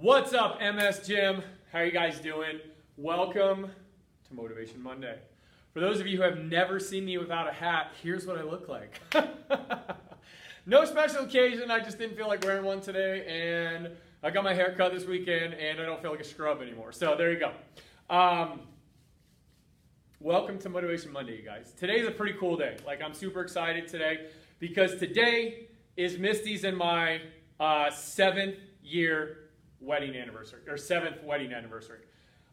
What's up, MS Gym? How are you guys doing? Welcome to Motivation Monday. For those of you who have never seen me without a hat, here's what I look like. no special occasion, I just didn't feel like wearing one today, and I got my hair cut this weekend, and I don't feel like a scrub anymore. So there you go. Um, welcome to Motivation Monday, you guys. Today's a pretty cool day. Like, I'm super excited today because today is Misty's and my uh, seventh year wedding anniversary or seventh wedding anniversary,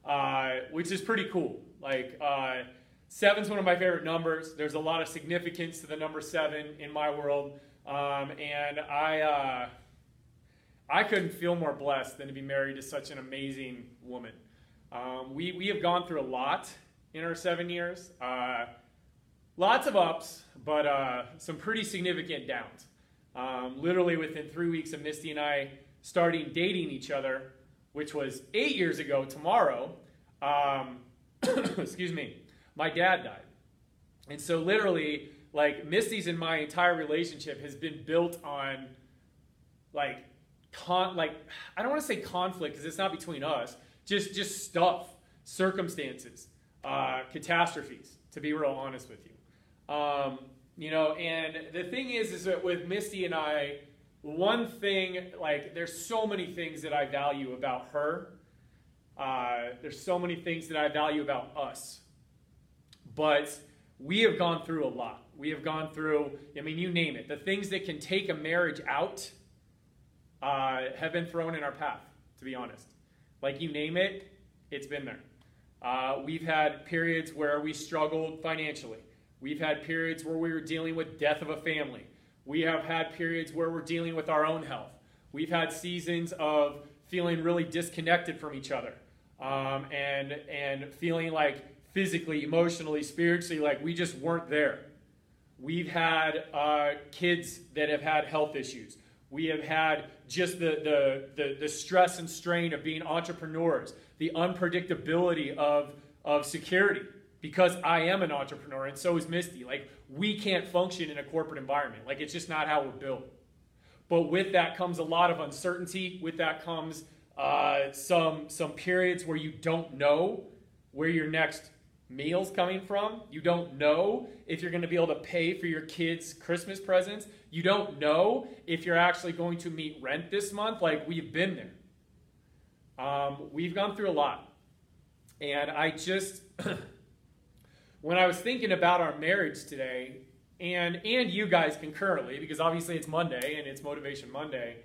uh, which is pretty cool. Like uh, seven's one of my favorite numbers. There's a lot of significance to the number seven in my world, um, and I uh, I couldn't feel more blessed than to be married to such an amazing woman. Um, we we have gone through a lot in our seven years. Uh, lots of ups, but uh, some pretty significant downs. Um, literally within three weeks of Misty and I starting dating each other, which was eight years ago tomorrow, um, excuse me, my dad died. And so, literally, like Misty's and my entire relationship has been built on, like, con, like I don't want to say conflict because it's not between us, just just stuff, circumstances, uh, catastrophes. To be real honest with you, um, you know. And the thing is, is that with Misty and I, one thing, like, there's so many things that I value about her. Uh, there's so many things that I value about us. But we have gone through a lot. We have gone through, I mean, you name it. The things that can take a marriage out uh, have been thrown in our path, to be honest. Like, you name it, it's been there. Uh, we've had periods where we struggled financially. We've had periods where we were dealing with death of a family. We have had periods where we're dealing with our own health. We've had seasons of feeling really disconnected from each other um, and, and feeling like physically, emotionally, spiritually, like we just weren't there. We've had uh, kids that have had health issues. We have had just the, the, the, the, stress and strain of being entrepreneurs, the unpredictability of, of security because I am an entrepreneur and so is Misty. Like, we can't function in a corporate environment. Like, it's just not how we're built. But with that comes a lot of uncertainty. With that comes uh, some, some periods where you don't know where your next meal's coming from. You don't know if you're going to be able to pay for your kids' Christmas presents. You don't know if you're actually going to meet rent this month. Like, we've been there. Um, we've gone through a lot. And I just. when I was thinking about our marriage today, and and you guys concurrently, because obviously it's Monday and it's Motivation Monday,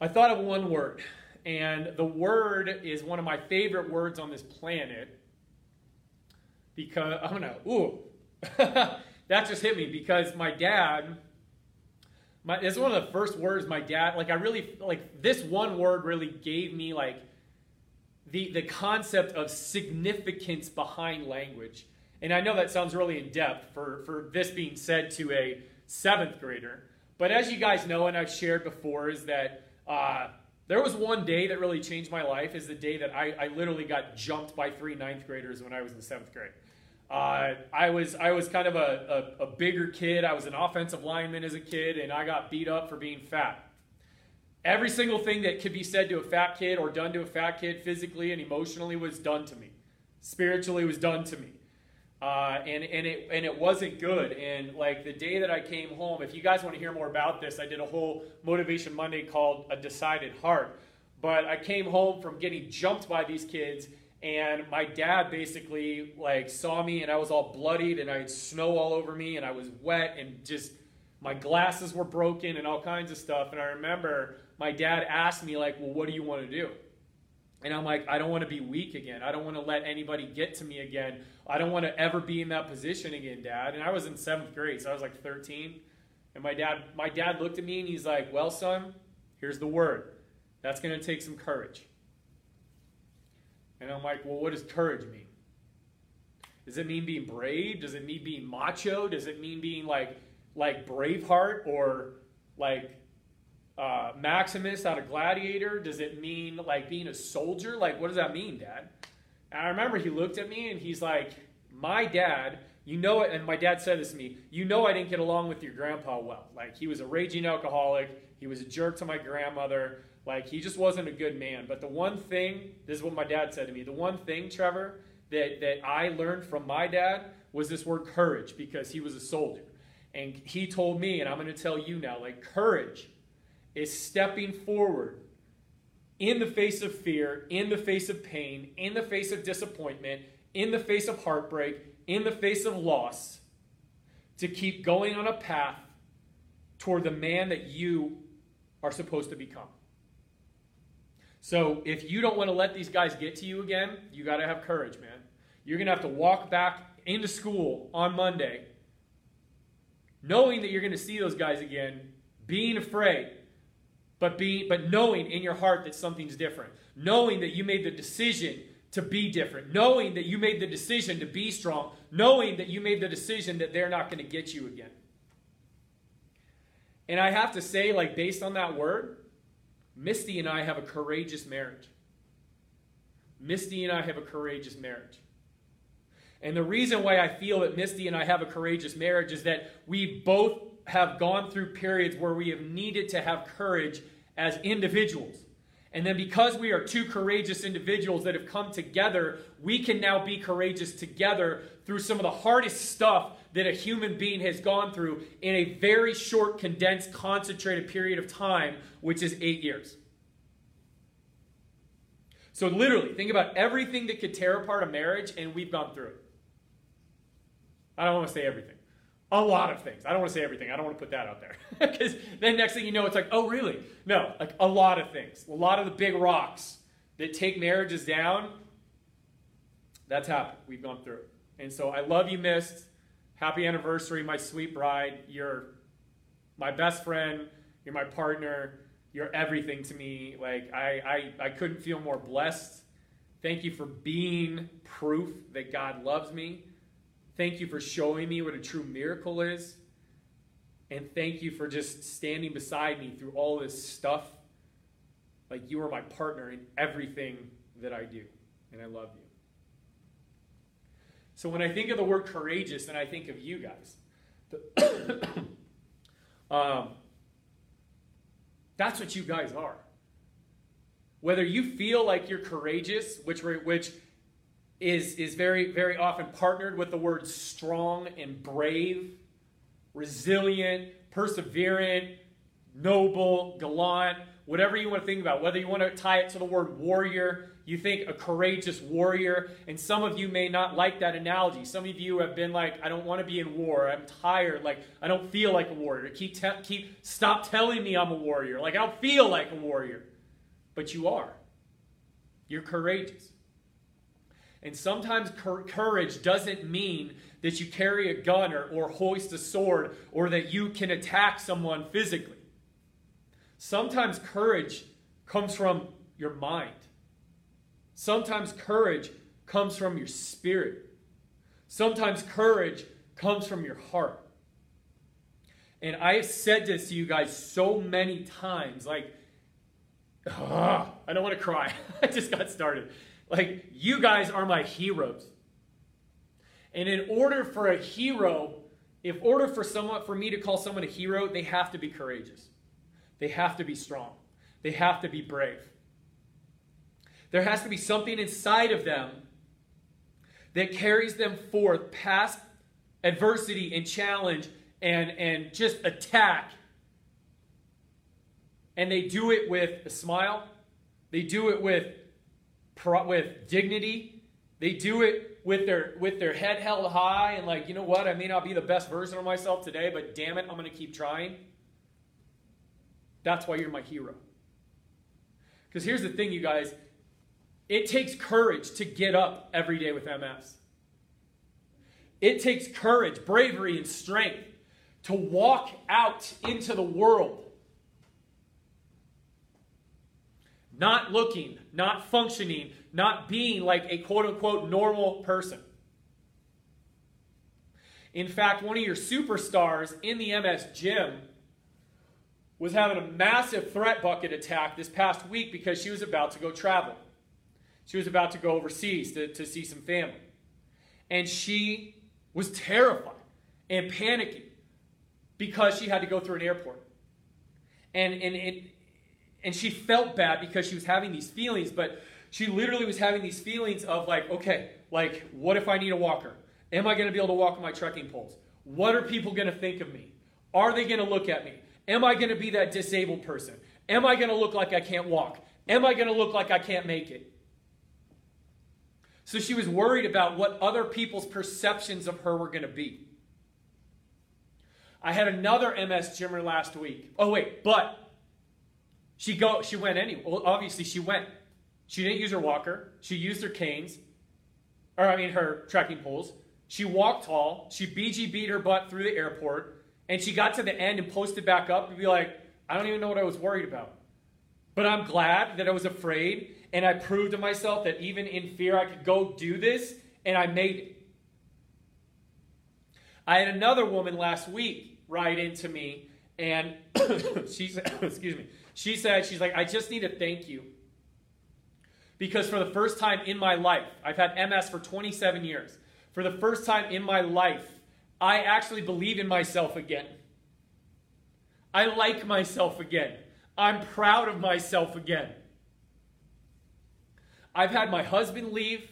I thought of one word, and the word is one of my favorite words on this planet. Because I'm gonna ooh, that just hit me because my dad. My, it's one of the first words my dad like i really like this one word really gave me like the the concept of significance behind language and I know that sounds really in depth for, for this being said to a seventh grader. But as you guys know, and I've shared before, is that uh, there was one day that really changed my life. Is the day that I, I literally got jumped by three ninth graders when I was in seventh grade. Uh, I was I was kind of a, a, a bigger kid. I was an offensive lineman as a kid, and I got beat up for being fat. Every single thing that could be said to a fat kid or done to a fat kid physically and emotionally was done to me. Spiritually was done to me. Uh, and and it and it wasn't good. And like the day that I came home, if you guys want to hear more about this, I did a whole motivation Monday called "A Decided Heart." But I came home from getting jumped by these kids, and my dad basically like saw me, and I was all bloodied, and I had snow all over me, and I was wet, and just my glasses were broken, and all kinds of stuff. And I remember my dad asked me like, "Well, what do you want to do?" And I'm like, I don't want to be weak again. I don't want to let anybody get to me again. I don't want to ever be in that position again, Dad. And I was in seventh grade, so I was like 13. And my dad, my dad looked at me and he's like, Well, son, here's the word. That's going to take some courage. And I'm like, Well, what does courage mean? Does it mean being brave? Does it mean being macho? Does it mean being like like Braveheart or like uh, Maximus out of Gladiator? Does it mean like being a soldier? Like, what does that mean, Dad? And I remember he looked at me and he's like, My dad, you know it. And my dad said this to me, You know, I didn't get along with your grandpa well. Like, he was a raging alcoholic He was a jerk to my grandmother. Like, he just wasn't a good man. But the one thing, this is what my dad said to me the one thing, Trevor, that, that I learned from my dad was this word courage because he was a soldier. And he told me, and I'm going to tell you now, like, courage is stepping forward in the face of fear, in the face of pain, in the face of disappointment, in the face of heartbreak, in the face of loss, to keep going on a path toward the man that you are supposed to become. So if you don't want to let these guys get to you again, you got to have courage, man. You're going to have to walk back into school on Monday knowing that you're going to see those guys again, being afraid, but being but knowing in your heart that something's different. Knowing that you made the decision to be different. Knowing that you made the decision to be strong. Knowing that you made the decision that they're not going to get you again. And I have to say, like, based on that word, Misty and I have a courageous marriage. Misty and I have a courageous marriage. And the reason why I feel that Misty and I have a courageous marriage is that we both have gone through periods where we have needed to have courage as individuals. And then because we are two courageous individuals that have come together, we can now be courageous together through some of the hardest stuff that a human being has gone through in a very short, condensed, concentrated period of time, which is eight years. So, literally, think about everything that could tear apart a marriage, and we've gone through it. I don't want to say everything. A lot of things. I don't want to say everything. I don't want to put that out there. Because then next thing you know, it's like, oh, really? No, like a lot of things. A lot of the big rocks that take marriages down, that's happened. We've gone through it. And so I love you, Mist. Happy anniversary, my sweet bride. You're my best friend. You're my partner. You're everything to me. Like, I, I, I couldn't feel more blessed. Thank you for being proof that God loves me. Thank you for showing me what a true miracle is. And thank you for just standing beside me through all this stuff. Like you are my partner in everything that I do. And I love you. So when I think of the word courageous, and I think of you guys, um, that's what you guys are. Whether you feel like you're courageous, which, which is, is very, very often partnered with the words strong and brave, resilient, perseverant, noble, gallant, whatever you want to think about. Whether you want to tie it to the word warrior, you think a courageous warrior. And some of you may not like that analogy. Some of you have been like, I don't want to be in war. I'm tired. Like, I don't feel like a warrior. Keep, te- keep, stop telling me I'm a warrior. Like, I don't feel like a warrior. But you are. You're courageous. And sometimes courage doesn't mean that you carry a gun or, or hoist a sword or that you can attack someone physically. Sometimes courage comes from your mind. Sometimes courage comes from your spirit. Sometimes courage comes from your heart. And I have said this to you guys so many times. Like, ugh, I don't want to cry. I just got started. Like, you guys are my heroes. And in order for a hero, in order for someone for me to call someone a hero, they have to be courageous. They have to be strong. They have to be brave. There has to be something inside of them that carries them forth past adversity and challenge and, and just attack. And they do it with a smile. They do it with with dignity. They do it with their with their head held high and like, you know what? I may not be the best version of myself today, but damn it, I'm going to keep trying. That's why you're my hero. Because here's the thing, you guys. It takes courage to get up every day with MS. It takes courage, bravery, and strength to walk out into the world not looking, not functioning, not being like a quote unquote normal person. In fact, one of your superstars in the MS gym was having a massive threat bucket attack this past week because she was about to go travel. She was about to go overseas to, to see some family. And she was terrified and panicking because she had to go through an airport. and and it, and she felt bad because she was having these feelings, but she literally was having these feelings of like, okay, like what if I need a walker? Am I going to be able to walk my trekking poles? What are people going to think of me? Are they going to look at me? Am I going to be that disabled person? Am I going to look like I can't walk? Am I going to look like I can't make it? So she was worried about what other people's perceptions of her were going to be. I had another MS gymmer last week. Oh wait, but she go she went anyway. Well, obviously she went. She didn't use her walker. She used her canes, or I mean her trekking poles. She walked tall. She BG beat her butt through the airport, and she got to the end and posted back up and be like, I don't even know what I was worried about. But I'm glad that I was afraid, and I proved to myself that even in fear, I could go do this, and I made it. I had another woman last week write into me, and she said, excuse me, she said, she's like, I just need to thank you. Because for the first time in my life, I've had MS for 27 years. For the first time in my life, I actually believe in myself again. I like myself again. I'm proud of myself again. I've had my husband leave.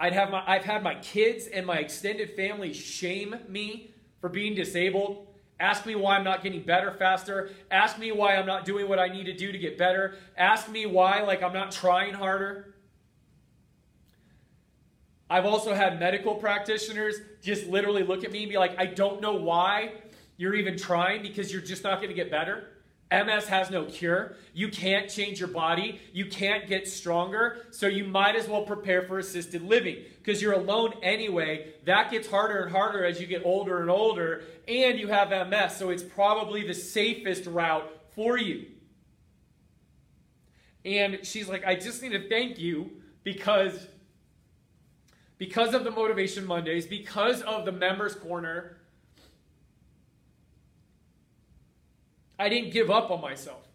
I'd have my, I've had my kids and my extended family shame me for being disabled. Ask me why I'm not getting better faster. Ask me why I'm not doing what I need to do to get better. Ask me why, like, I'm not trying harder. I've also had medical practitioners just literally look at me and be like, I don't know why you're even trying because you're just not going to get better. MS has no cure. You can't change your body. You can't get stronger. So you might as well prepare for assisted living because you're alone anyway. That gets harder and harder as you get older and older, and you have MS. So it's probably the safest route for you. And she's like, I just need to thank you because because of the Motivation Mondays, because of the Members Corner, I didn't give up on myself.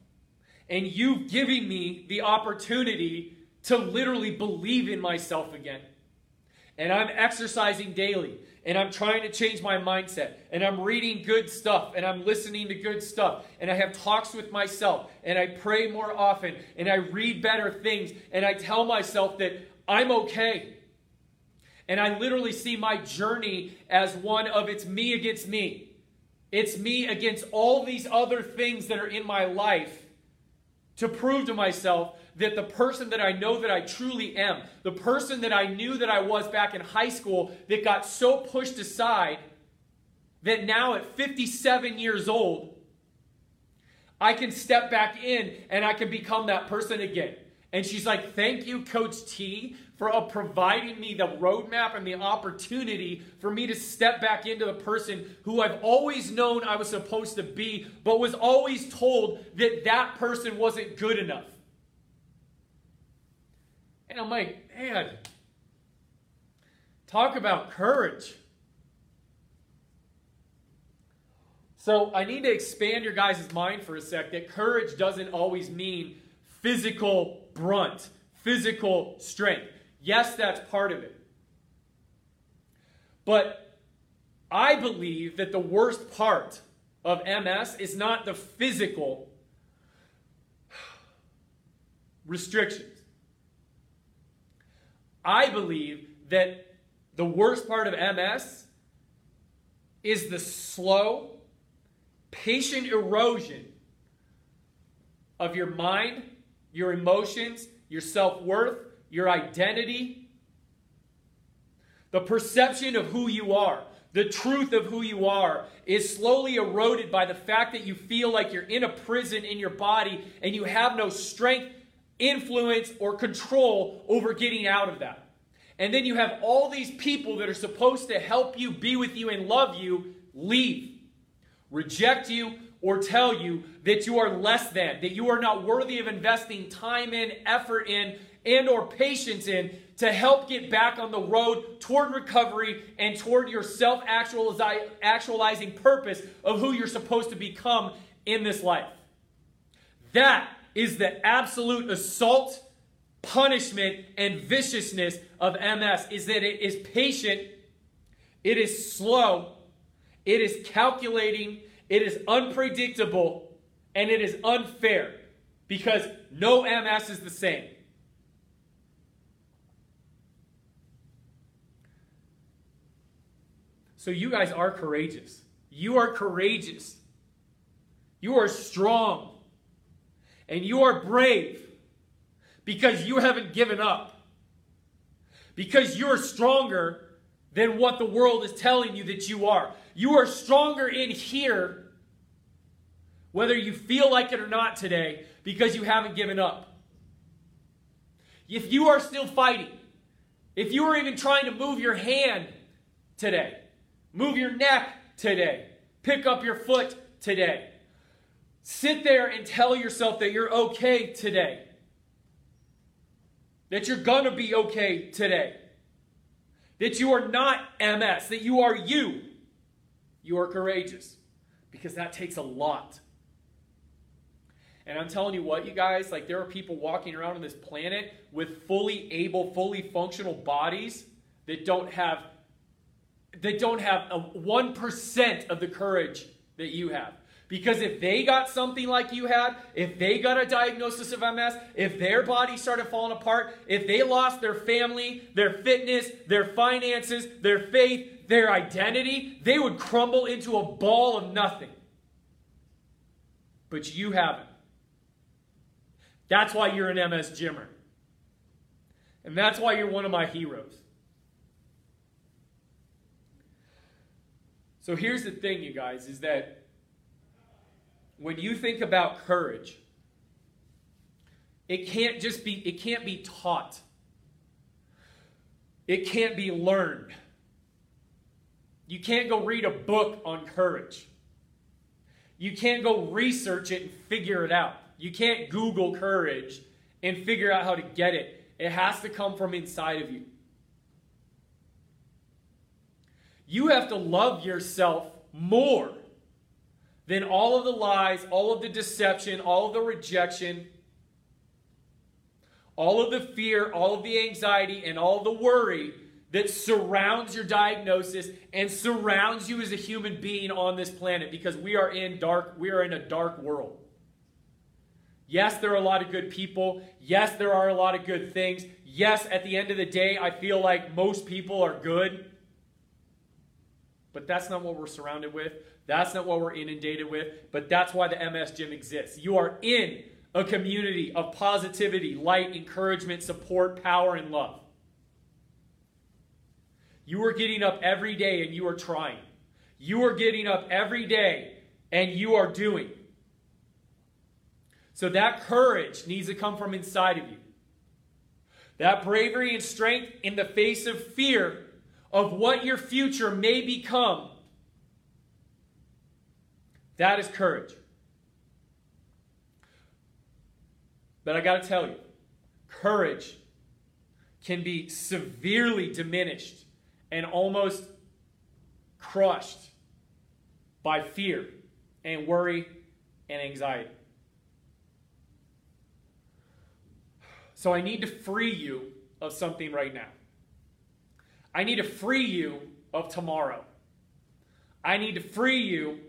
And you've given me the opportunity to literally believe in myself again. And I'm exercising daily. And I'm trying to change my mindset. And I'm reading good stuff. And I'm listening to good stuff. And I have talks with myself. And I pray more often. And I read better things. And I tell myself that I'm okay. And I literally see my journey as one of it's me against me. It's me against all these other things that are in my life to prove to myself that the person that I know that I truly am, the person that I knew that I was back in high school that got so pushed aside that now at 57 years old, I can step back in and I can become that person again. And she's like, Thank you, Coach T, for uh, providing me the roadmap and the opportunity for me to step back into the person who I've always known I was supposed to be, but was always told that that person wasn't good enough. And I'm like, man, talk about courage. So I need to expand your guys' mind for a sec that courage doesn't always mean physical brunt, physical strength. Yes, that's part of it. But I believe that the worst part of MS is not the physical restrictions. I believe that the worst part of MS is the slow, patient erosion of your mind your emotions, your self worth, your identity, the perception of who you are, the truth of who you are is slowly eroded by the fact that you feel like you're in a prison in your body and you have no strength, influence, or control over getting out of that. And then you have all these people that are supposed to help you, be with you, and love you leave, reject you, or tell you that you are less than, that you are not worthy of investing time in, effort in, and or patience in to help get back on the road toward recovery and toward your self-actualizing purpose of who you're supposed to become in this life. That is the absolute assault, punishment, and viciousness of MS is that it is patient, it is slow, it is calculating, it is unpredictable, And it is unfair because no MS is the same. So you guys are courageous. You are courageous. You are strong. And you are brave because you haven't given up. Because you're stronger than what the world is telling you that you are. You are stronger in here, whether you feel like it or not today, because you haven't given up. If you are still fighting, if you are even trying to move your hand today, move your neck today, pick up your foot today, sit there and tell yourself that you're okay today, that you're going to be okay today, that you are not MS, that you are you. You are courageous because that takes a lot. And I'm telling you what, you guys, like there are people walking around on this planet with fully able, fully functional bodies that don't have that don't have a 1% of the courage that you have. Because if they got something like you had, if they got a diagnosis of MS, if their body started falling apart, if they lost their family, their fitness, their finances, their faith, their identity, they would crumble into a ball of nothing. But you haven't. That's why you're an MS Gymmer. And that's why you're one of my heroes. So here's the thing, you guys, is that when you think about courage, it can't just be it can't be taught. It can't be learned. You can't go read a book on courage. You can't go research it and figure it out. You can't Google courage and figure out how to get it. It has to come from inside of you. You have to love yourself more than all of the lies, all of the deception, all of the rejection, all of the fear, all of the anxiety, and all the worry that surrounds your diagnosis and surrounds you as a human being on this planet because we are in dark we are in a dark world. Yes, there are a lot of good people. Yes, there are a lot of good things. Yes, at the end of the day, I feel like most people are good. But that's not what we're surrounded with. That's not what we're inundated with. But that's why the MS Gym exists. You are in a community of positivity, light, encouragement, support, power, and love. You are getting up every day and you are trying. You are getting up every day and you are doing. So that courage needs to come from inside of you. That bravery and strength in the face of fear of what your future may become. That is courage. But I got to tell you, courage can be severely diminished and almost crushed by fear and worry and anxiety. So I need to free you of something right now. I need to free you of tomorrow. I need to free you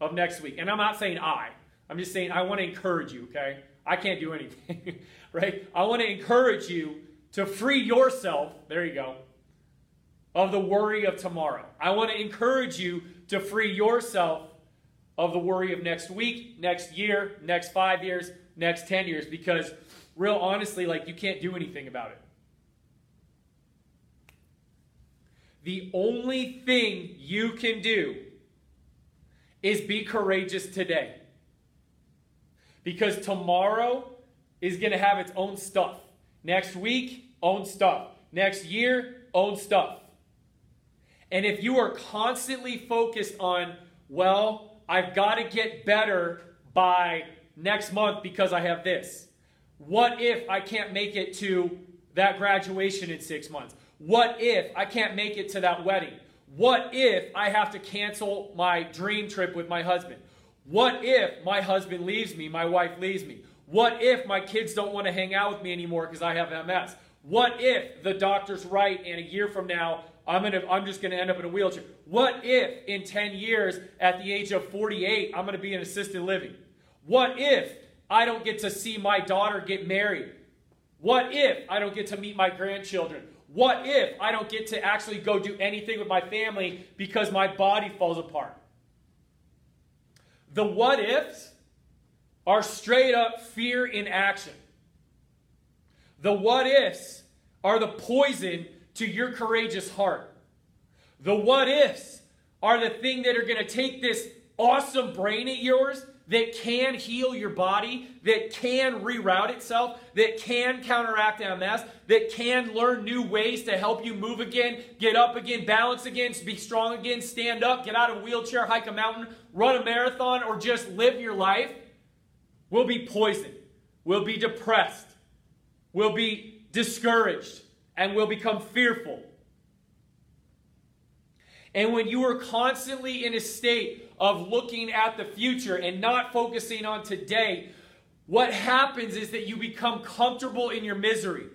of next week. And I'm not saying I, I'm just saying I want to encourage you, okay? I can't do anything, right? I want to encourage you to free yourself, there you go, of the worry of tomorrow. I want to encourage you to free yourself of the worry of next week, next year, next five years, next 10 years, because real honestly, like you can't do anything about it. The only thing you can do is be courageous today. Because tomorrow is going to have its own stuff. Next week, own stuff. Next year, own stuff. And if you are constantly focused on, well, I've got to get better by next month because I have this. What if I can't make it to that graduation in six months? What if I can't make it to that wedding? What if I have to cancel my dream trip with my husband? What if my husband leaves me, my wife leaves me? What if my kids don't want to hang out with me anymore because I have MS? What if the doctor's right and a year from now I'm gonna I'm just gonna end up in a wheelchair? What if in 10 years at the age of 48 I'm gonna be in assisted living? What if I don't get to see my daughter get married? What if I don't get to meet my grandchildren? What if I don't get to actually go do anything with my family because my body falls apart? The what ifs are straight up fear in action. The what ifs are the poison to your courageous heart. The what ifs are the thing that are going to take this awesome brain of yours that can heal your body, that can reroute itself, that can counteract MS, that can learn new ways to help you move again, get up again, balance again, be strong again, stand up, get out of a wheelchair, hike a mountain, run a marathon, or just live your life, will be poisoned, will be depressed, will be discouraged, and will become fearful. And when you are constantly in a state of looking at the future and not focusing on today, what happens is that you become comfortable in your misery.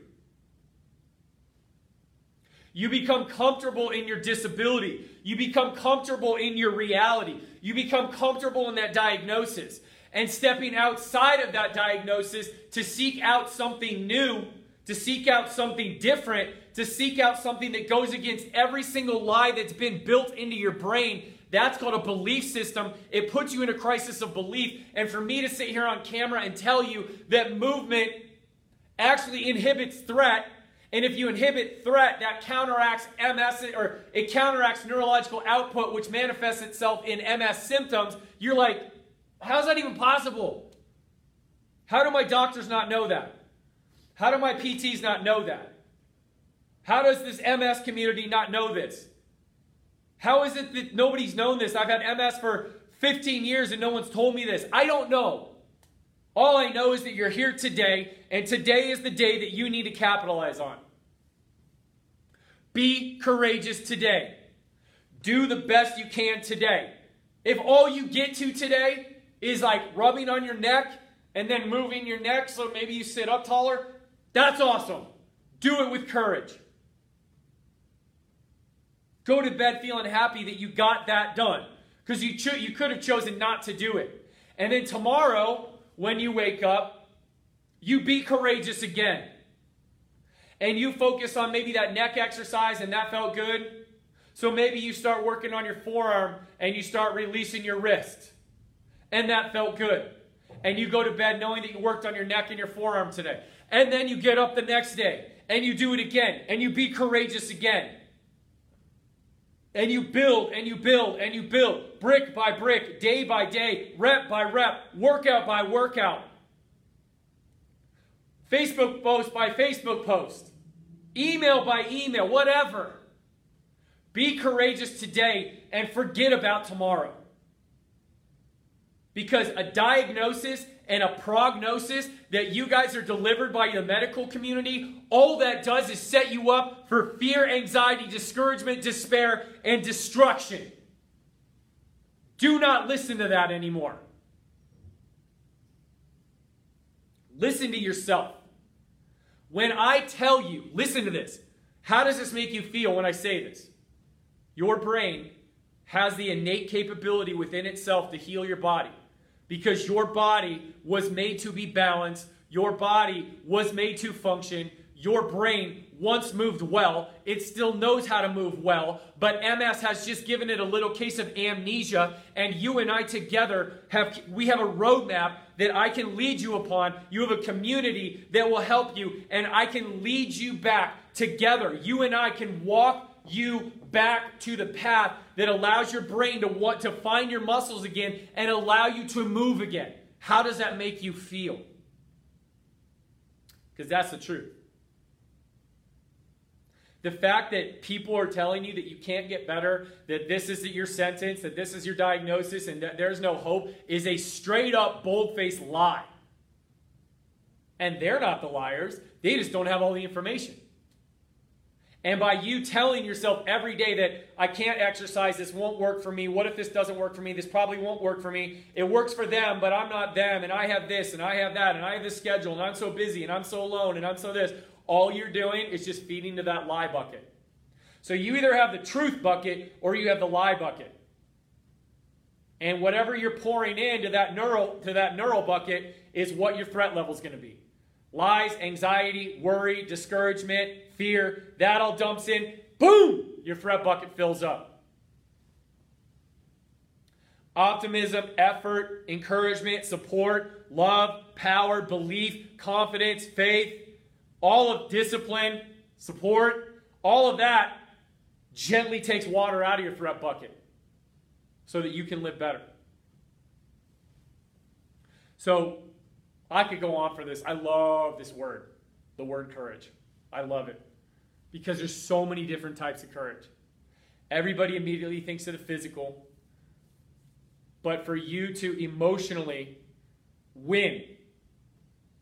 You become comfortable in your disability. You become comfortable in your reality. You become comfortable in that diagnosis. And stepping outside of that diagnosis to seek out something new, to seek out something different, to seek out something that goes against every single lie that's been built into your brain that's called a belief system. It puts you in a crisis of belief. And for me to sit here on camera and tell you that movement actually inhibits threat, and if you inhibit threat, that counteracts MS or it counteracts neurological output, which manifests itself in MS symptoms, you're like, how's that even possible? How do my doctors not know that? How do my PTs not know that? How does this MS community not know this? How is it that nobody's known this? I've had MS for 15 years and no one's told me this. I don't know. All I know is that you're here today, and today is the day that you need to capitalize on. Be courageous today. Do the best you can today. If all you get to today is like rubbing on your neck and then moving your neck so maybe you sit up taller, that's awesome. Do it with courage. Go to bed feeling happy that you got that done because you, cho- you could have chosen not to do it. And then tomorrow, when you wake up, you be courageous again. And you focus on maybe that neck exercise and that felt good. So maybe you start working on your forearm and you start releasing your wrist. And that felt good. And you go to bed knowing that you worked on your neck and your forearm today. And then you get up the next day and you do it again and you be courageous again. And you build and you build and you build brick by brick, day by day, rep by rep, workout by workout. Facebook post by Facebook post, email by email, whatever. Be courageous today and forget about tomorrow. Because a diagnosis and a prognosis that you guys are delivered by the medical community, all that does is set you up for fear, anxiety, discouragement, despair, and destruction. Do not listen to that anymore. Listen to yourself. When I tell you, listen to this. How does this make you feel when I say this? Your brain has the innate capability within itself to heal your body because your body was made to be balanced, your body was made to function. Your brain once moved well. It still knows how to move well, but MS has just given it a little case of amnesia. And you and I together have we have a roadmap that I can lead you upon. You have a community that will help you, and I can lead you back together. You and I can walk you back to the path that allows your brain to want to find your muscles again and allow you to move again. How does that make you feel? Because that's the truth. The fact that people are telling you that you can't get better, that this is your sentence, that this is your diagnosis, and that there's no hope is a straight up, bold faced lie. And they're not the liars, they just don't have all the information. And by you telling yourself every day that I can't exercise, this won't work for me. What if this doesn't work for me? This probably won't work for me. It works for them, but I'm not them. And I have this and I have that and I have this schedule and I'm so busy and I'm so alone and I'm so this. All you're doing is just feeding to that lie bucket. So you either have the truth bucket or you have the lie bucket. And whatever you're pouring into that neural to that neural bucket is what your threat level is going to be. Lies, anxiety, worry, discouragement, fear, that all dumps in. Boom! Your threat bucket fills up. Optimism, effort, encouragement, support, love, power, belief, confidence, faith, all of discipline, support, all of that gently takes water out of your threat bucket so that you can live better. So I could go on for this. I love this word, the word courage. I love it because there's so many different types of courage. Everybody immediately thinks of the physical, but for you to emotionally win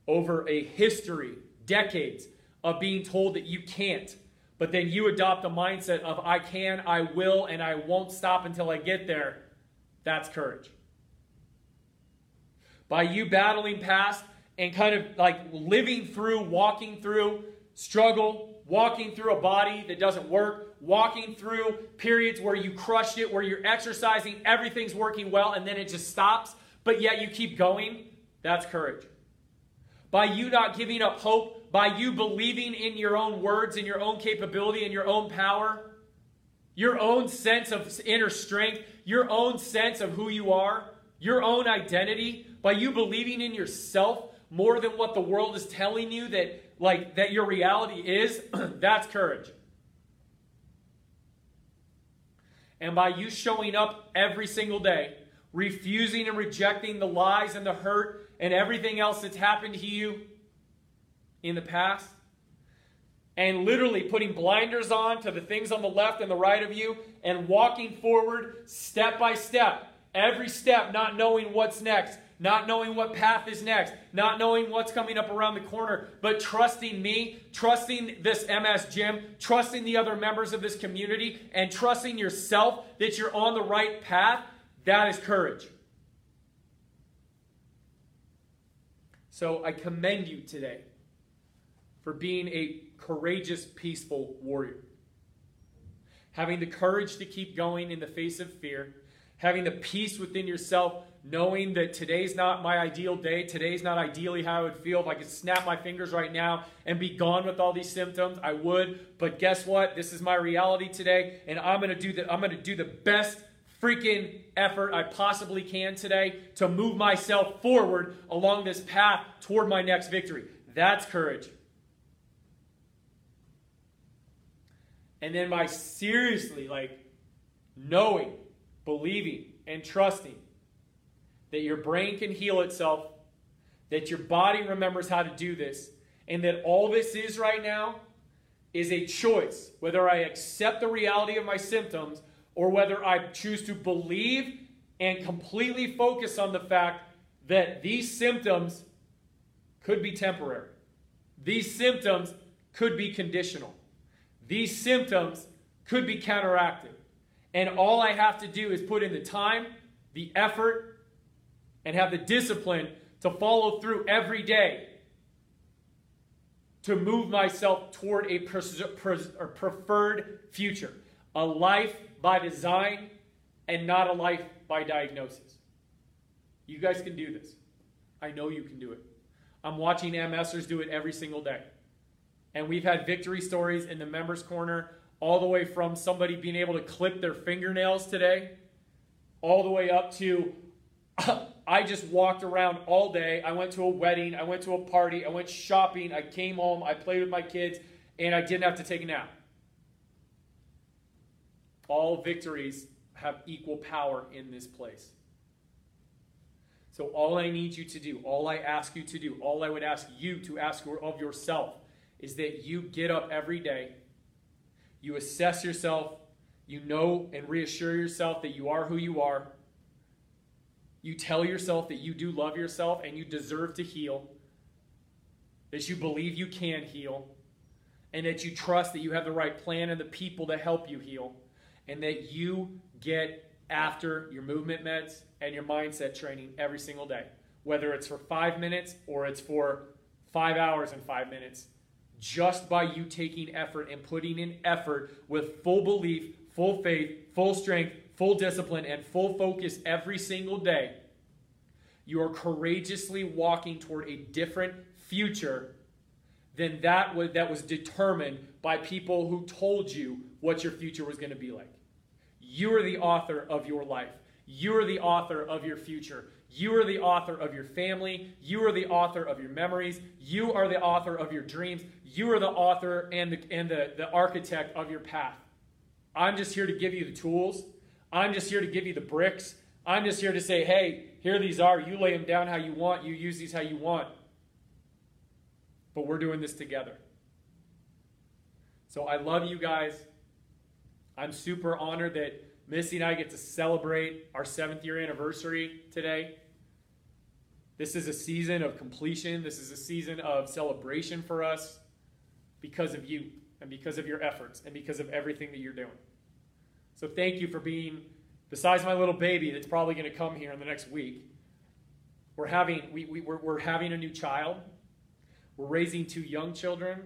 over a history, decades of being told that you can't, but then you adopt a mindset of I can, I will, and I won't stop until I get there, that's courage. By you battling past and kind of like living through, walking through struggle, walking through a body that doesn't work, walking through periods where you crushed it, where you're exercising, everything's working well, and then it just stops, but yet you keep going, that's courage. By you not giving up hope by you believing in your own words and your own capability and your own power, your own sense of inner strength, your own sense of who you are, your own identity, by you believing in yourself more than what the world is telling you that like that your reality is, that's courage. And by you showing up every single day, refusing and rejecting the lies and the hurt and everything else that's happened to you, in the past and literally putting blinders on to the things on the left and the right of you and walking forward step by step. Every step, not knowing what's next, not knowing what path is next, not knowing what's coming up around the corner, but trusting me, trusting this MS gym, trusting the other members of this community, and trusting yourself that you're on the right path. That is courage. So I commend you today for being a courageous, peaceful warrior. Having the courage to keep going in the face of fear, having the peace within yourself, knowing that today's not my ideal day, today's not ideally how I would feel. If I could snap my fingers right now and be gone with all these symptoms, I would. But guess what? This is my reality today, and I'm gonna do the I'm gonna do the best freaking effort I possibly can today to move myself forward along this path toward my next victory. That's courage. And then by seriously, like, knowing, believing, and trusting that your brain can heal itself, that your body remembers how to do this, and that all this is right now is a choice whether I accept the reality of my symptoms or whether I choose to believe and completely focus on the fact that these symptoms could be temporary. These symptoms could be conditional. These symptoms could be counteracted. And all I have to do is put in the time, the effort, and have the discipline to follow through every day to move myself toward a preferred future. A life by design and not a life by diagnosis. You guys can do this. I know you can do it. I'm watching MSers do it every single day. And we've had victory stories in the members' corner, all the way from somebody being able to clip their fingernails today, all the way up to I just walked around all day. I went to a wedding, I went to a party, I went shopping, I came home, I played with my kids, and I didn't have to take a nap. All victories have equal power in this place. So, all I need you to do, all I ask you to do, all I would ask you to ask of yourself is that you get up every day, you assess yourself, you know and reassure yourself that you are who you are. You tell yourself that you do love yourself and you deserve to heal, that you believe you can heal, and that you trust that you have the right plan and the people to help you heal, and that you get after your movement meds and your mindset training every single day, whether it's for five minutes or it's for five hours and five minutes just by you taking effort and putting in effort with full belief, full faith, full strength, full discipline, and full focus every single day, you are courageously walking toward a different future than that was, that was determined by people who told you what your future was going to be like. You are the author of your life. You are the author of your future. You are the author of your family. You are the author of your memories. You are the author of your dreams. You are the author and the, and the, the architect of your path. I'm just here to give you the tools. I'm just here to give you the bricks. I'm just here to say, hey, here these are. You lay them down how you want. You use these how you want. But we're doing this together. So I love you guys. I'm super honored that Missy and I get to celebrate our seventh year anniversary today. This is a season of completion. This is a season of celebration for us because of you and because of your efforts and because of everything that you're doing. So thank you for being, besides my little baby that's probably going to come here in the next week, we're having, we, we, we're, we're having a new child. We're raising two young children.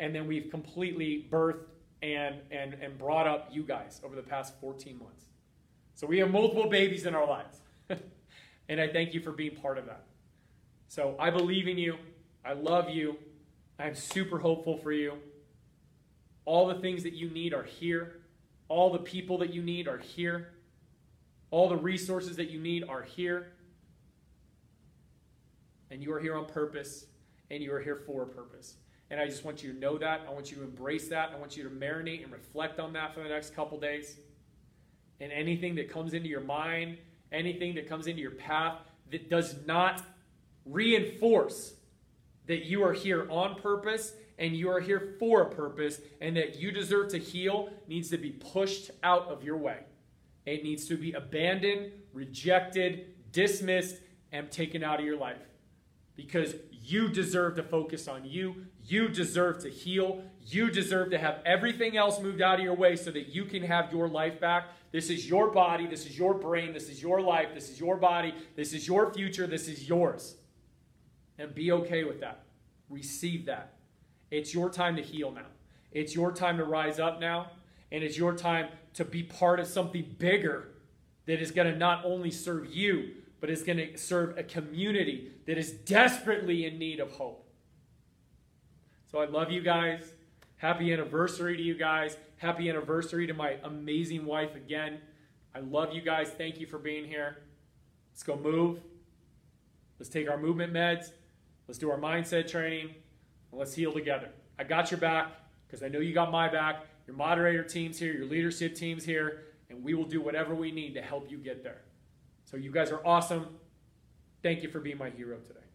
And then we've completely birthed and, and, and brought up you guys over the past 14 months. So we have multiple babies in our lives. and I thank you for being part of that. So I believe in you. I love you. I'm super hopeful for you. All the things that you need are here. All the people that you need are here. All the resources that you need are here. And you are here on purpose, and you are here for a purpose. And I just want you to know that. I want you to embrace that. I want you to marinate and reflect on that for the next couple days. And anything that comes into your mind, anything that comes into your path that does not reinforce that you are here on purpose and you are here for a purpose and that you deserve to heal needs to be pushed out of your way. It needs to be abandoned, rejected, dismissed, and taken out of your life because you deserve to focus on you. You deserve to heal. You deserve to have everything else moved out of your way so that you can have your life back. This is your body. This is your brain. This is your life. This is your body. This is your future. This is yours. And be okay with that. Receive that. It's your time to heal now. It's your time to rise up now. And it's your time to be part of something bigger that is going to not only serve you, but is going to serve a community that is desperately in need of hope. So I love you guys. Happy anniversary to you guys. Happy anniversary to my amazing wife again. I love you guys. Thank you for being here. Let's go move. Let's take our movement meds. Let's do our mindset training. And let's heal together. I got your back because I know you got my back. Your moderator team's here, your leadership team's here, and we will do whatever we need to help you get there. So you guys are awesome. Thank you for being my hero today.